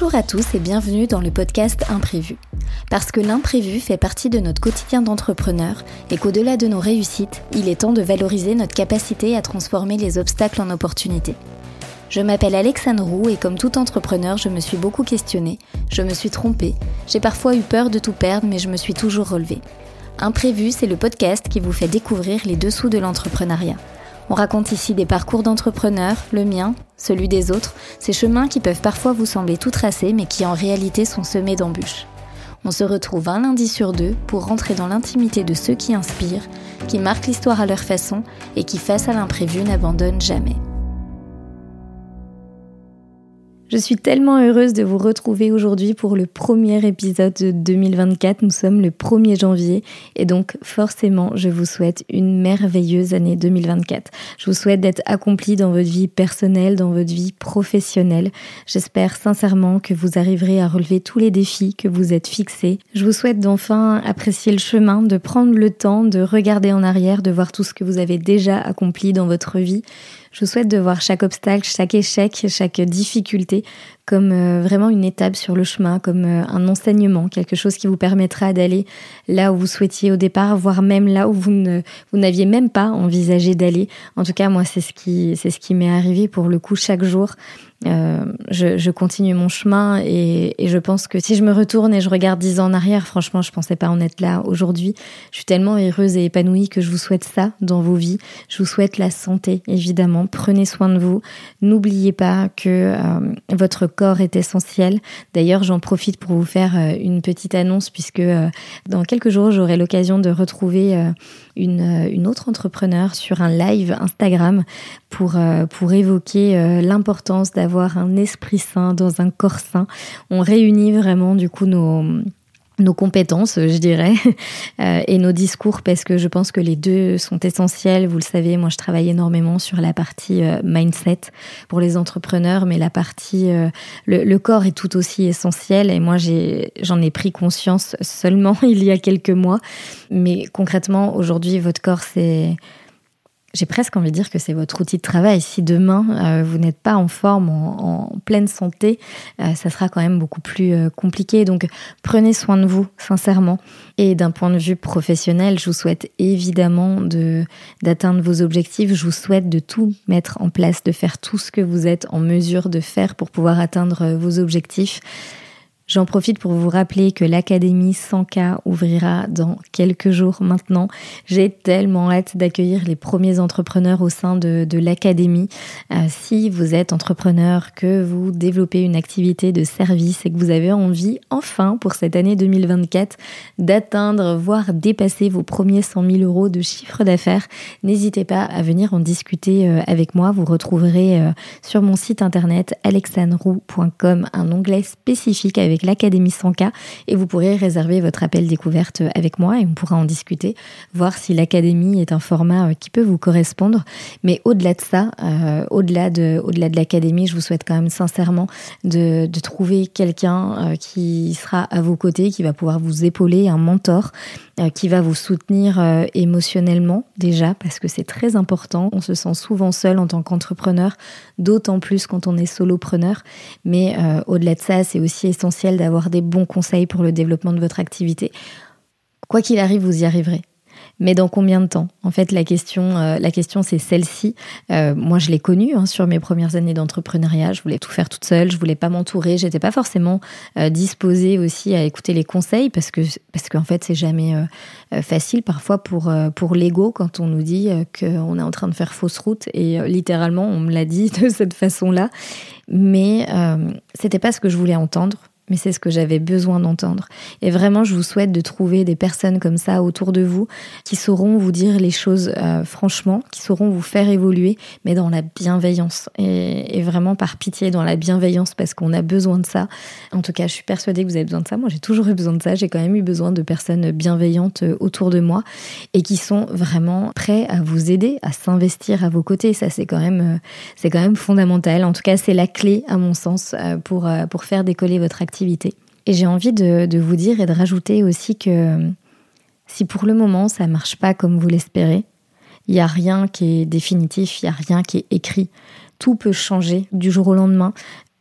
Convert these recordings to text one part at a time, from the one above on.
Bonjour à tous et bienvenue dans le podcast Imprévu. Parce que l'imprévu fait partie de notre quotidien d'entrepreneur et qu'au-delà de nos réussites, il est temps de valoriser notre capacité à transformer les obstacles en opportunités. Je m'appelle Alexandre Roux et comme tout entrepreneur, je me suis beaucoup questionnée, je me suis trompée, j'ai parfois eu peur de tout perdre mais je me suis toujours relevée. Imprévu, c'est le podcast qui vous fait découvrir les dessous de l'entrepreneuriat. On raconte ici des parcours d'entrepreneurs, le mien, celui des autres, ces chemins qui peuvent parfois vous sembler tout tracés mais qui en réalité sont semés d'embûches. On se retrouve un lundi sur deux pour rentrer dans l'intimité de ceux qui inspirent, qui marquent l'histoire à leur façon et qui, face à l'imprévu, n'abandonnent jamais. Je suis tellement heureuse de vous retrouver aujourd'hui pour le premier épisode de 2024. Nous sommes le 1er janvier et donc forcément je vous souhaite une merveilleuse année 2024. Je vous souhaite d'être accompli dans votre vie personnelle, dans votre vie professionnelle. J'espère sincèrement que vous arriverez à relever tous les défis que vous êtes fixés. Je vous souhaite d'enfin apprécier le chemin, de prendre le temps de regarder en arrière, de voir tout ce que vous avez déjà accompli dans votre vie je vous souhaite de voir chaque obstacle, chaque échec, chaque difficulté comme euh, vraiment une étape sur le chemin, comme euh, un enseignement, quelque chose qui vous permettra d'aller là où vous souhaitiez au départ, voire même là où vous ne vous n'aviez même pas envisagé d'aller. En tout cas, moi, c'est ce qui c'est ce qui m'est arrivé pour le coup chaque jour. Euh, je, continue mon chemin et, je pense que si je me retourne et je regarde dix ans en arrière, franchement, je pensais pas en être là aujourd'hui. Je suis tellement heureuse et épanouie que je vous souhaite ça dans vos vies. Je vous souhaite la santé, évidemment. Prenez soin de vous. N'oubliez pas que euh, votre corps est essentiel. D'ailleurs, j'en profite pour vous faire euh, une petite annonce puisque dans quelques jours, j'aurai l'occasion de retrouver une, une, autre entrepreneur sur un live Instagram pour, pour évoquer l'importance d'avoir un esprit sain dans un corps sain. On réunit vraiment du coup nos nos compétences, je dirais, euh, et nos discours, parce que je pense que les deux sont essentiels. Vous le savez, moi, je travaille énormément sur la partie euh, mindset pour les entrepreneurs, mais la partie euh, le, corps est tout aussi essentiel. Et moi, j'en ai pris conscience seulement il y a quelques mois, mais concrètement, aujourd'hui, votre corps, c'est j'ai presque envie de dire que c'est votre outil de travail. Si demain euh, vous n'êtes pas en forme, en, pleine santé, euh, ça sera quand même beaucoup plus euh, compliqué. Donc prenez soin de vous, sincèrement. Et d'un point de vue professionnel, je vous souhaite évidemment de d'atteindre vos objectifs. Je vous souhaite de tout mettre en place, de faire tout ce que vous êtes en mesure de faire pour pouvoir atteindre vos objectifs. J'en profite pour vous rappeler que l'Académie 100K ouvrira dans quelques jours maintenant. J'ai tellement hâte d'accueillir les premiers entrepreneurs au sein de, l'Académie. Euh, si vous êtes entrepreneur, que vous développez une activité de service et que vous avez envie, enfin, pour cette année 2024, d'atteindre, voire dépasser vos premiers 100 000 euros de chiffre d'affaires, n'hésitez pas à venir en discuter euh, avec moi. Vous retrouverez euh, sur mon site internet alexandrou.com un onglet spécifique avec l'Académie 100K et vous pourrez réserver votre appel découverte avec moi et on pourra en discuter, voir si l'Académie est un format euh, qui peut vous correspondre. Mais au-delà de ça, euh, au-delà de, l'Académie, je vous souhaite quand même sincèrement de, trouver quelqu'un euh, qui sera à vos côtés, qui va pouvoir vous épauler, un mentor qui va vous soutenir euh, émotionnellement déjà parce que c'est très important. On se sent souvent seul en tant qu'entrepreneur, d'autant plus quand on est solopreneur. Mais euh, au-delà de ça, c'est aussi essentiel d'avoir des bons conseils pour le développement de votre activité. Quoi qu'il arrive, vous y arriverez. Mais dans combien de temps? En fait, la question, euh, c'est celle-ci. Euh, moi, je l'ai connue hein, sur mes premières années d'entrepreneuriat. Je voulais tout faire toute seule. Je voulais pas m'entourer. J'étais pas forcément euh, disposée aussi à écouter les conseils parce que parce qu'en fait, c'est jamais facile parfois pour pour l'ego quand on nous dit qu'on est en train de faire fausse route. Et littéralement, on me l'a dit de cette façon-là. Mais c'était pas ce que je voulais entendre mais c'est ce que j'avais besoin d'entendre. Et vraiment, je vous souhaite de trouver des personnes comme ça autour de vous qui sauront vous dire les choses euh, franchement, qui sauront vous faire évoluer, mais dans la bienveillance. Et, et vraiment par pitié, dans la bienveillance, parce qu'on a besoin de ça. En tout cas, je suis persuadée que vous avez besoin de ça. Moi, j'ai toujours eu besoin de ça. J'ai quand même eu besoin de personnes bienveillantes euh, autour de moi et qui sont vraiment prêts à vous aider, à s'investir à vos côtés. Ça, c'est quand même, euh, c'est quand même fondamental. En tout cas, c'est la clé, à mon sens, pour, pour faire décoller votre activité et j'ai envie de, vous dire et de rajouter aussi que si pour le moment ça marche pas comme vous l'espérez, il n'y a rien qui est définitif, il n'y a rien qui est écrit. Tout peut changer du jour au lendemain.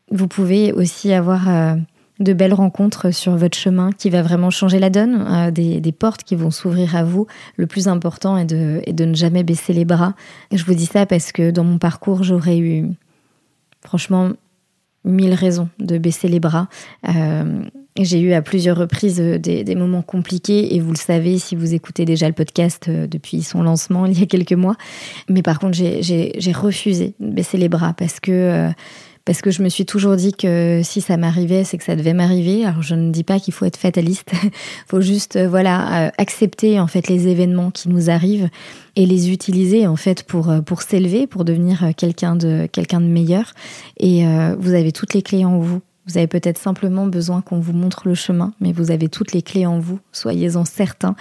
Vous pouvez aussi avoir de belles rencontres sur votre chemin qui va vraiment changer la donne, des, portes qui vont s'ouvrir à vous. Le plus important est de, est de ne jamais baisser les bras. je vous dis ça parce que dans mon parcours, j'aurais eu franchement mille raisons de baisser les bras. Euh, j'ai eu à plusieurs reprises euh, des, moments compliqués et vous le savez si vous écoutez déjà le podcast euh, depuis son lancement il y a quelques mois. Mais par contre, j'ai refusé de baisser les bras parce que parce que je me suis toujours dit que si ça m'arrivait, c'est que ça devait m'arriver. Alors je ne dis pas qu'il faut être fataliste, faut juste euh, voilà euh, accepter en fait les événements qui nous arrivent et les utiliser en fait pour euh, pour s'élever, pour devenir quelqu'un de quelqu'un de meilleur. Et vous avez toutes les clés en vous. Vous avez peut-être simplement besoin qu'on vous montre le chemin, mais vous avez toutes les clés en vous. Soyez-en certains.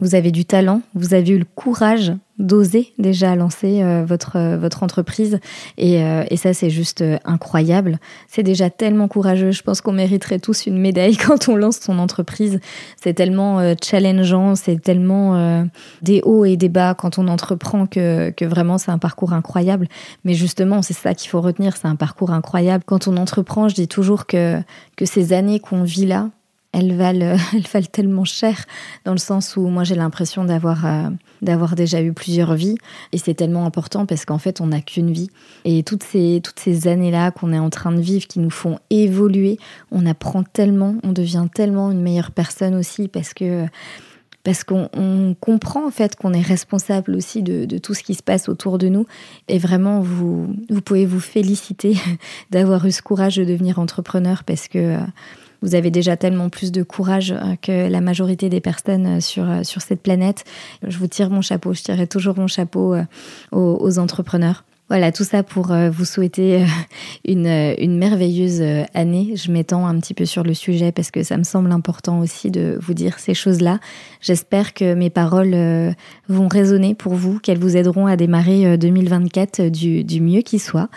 Vous avez du talent, vous avez eu le courage d'oser déjà lancer euh, votre, euh, votre entreprise. Et, euh, et ça, c'est juste incroyable. C'est déjà tellement courageux. Je pense qu'on mériterait tous une médaille quand on lance son entreprise. C'est tellement challengeant, c'est tellement des hauts et des bas quand on entreprend que, que vraiment c'est un parcours incroyable. Mais justement, c'est ça qu'il faut retenir, c'est un parcours incroyable. Quand on entreprend, je dis toujours que, que ces années qu'on vit là, elles valent, elles valent tellement cher dans le sens où moi j'ai l'impression d'avoir euh, d'avoir déjà eu plusieurs vies et c'est tellement important parce qu'en fait on n'a qu'une vie et toutes ces toutes ces années là qu'on est en train de vivre qui nous font évoluer, on apprend tellement, on devient tellement une meilleure personne aussi parce que parce qu'on comprend en fait qu'on est responsable aussi de, tout ce qui se passe autour de nous. Et vraiment, vous, vous pouvez vous féliciter d'avoir eu ce courage de devenir entrepreneur parce que vous avez déjà tellement plus de courage euh, que la majorité des personnes euh, sur, euh, sur cette planète. Je vous tire mon chapeau, je tirerai toujours mon chapeau aux entrepreneurs. Voilà, tout ça pour euh, vous souhaiter euh, une, euh, une merveilleuse année. Je m'étends un petit peu sur le sujet parce que ça me semble important aussi de vous dire ces choses-là. J'espère que mes paroles vont résonner pour vous, qu'elles vous aideront à démarrer 2024 du, du mieux qui soit.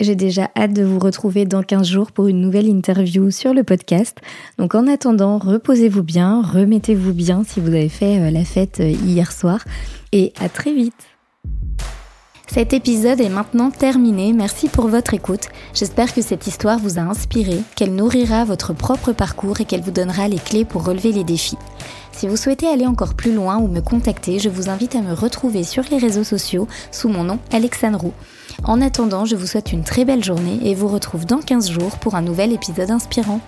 J'ai déjà hâte de vous retrouver dans 15 jours pour une nouvelle interview sur le podcast. Donc en attendant, reposez-vous bien, remettez-vous bien si vous avez fait la fête hier soir et à très vite. Cet épisode est maintenant terminé, merci pour votre écoute. J'espère que cette histoire vous a inspiré, qu'elle nourrira votre propre parcours et qu'elle vous donnera les clés pour relever les défis. Si vous souhaitez aller encore plus loin ou me contacter, je vous invite à me retrouver sur les réseaux sociaux sous mon nom Alexandre En attendant, je vous souhaite une très belle journée et vous retrouve dans 15 jours pour un nouvel épisode inspirant.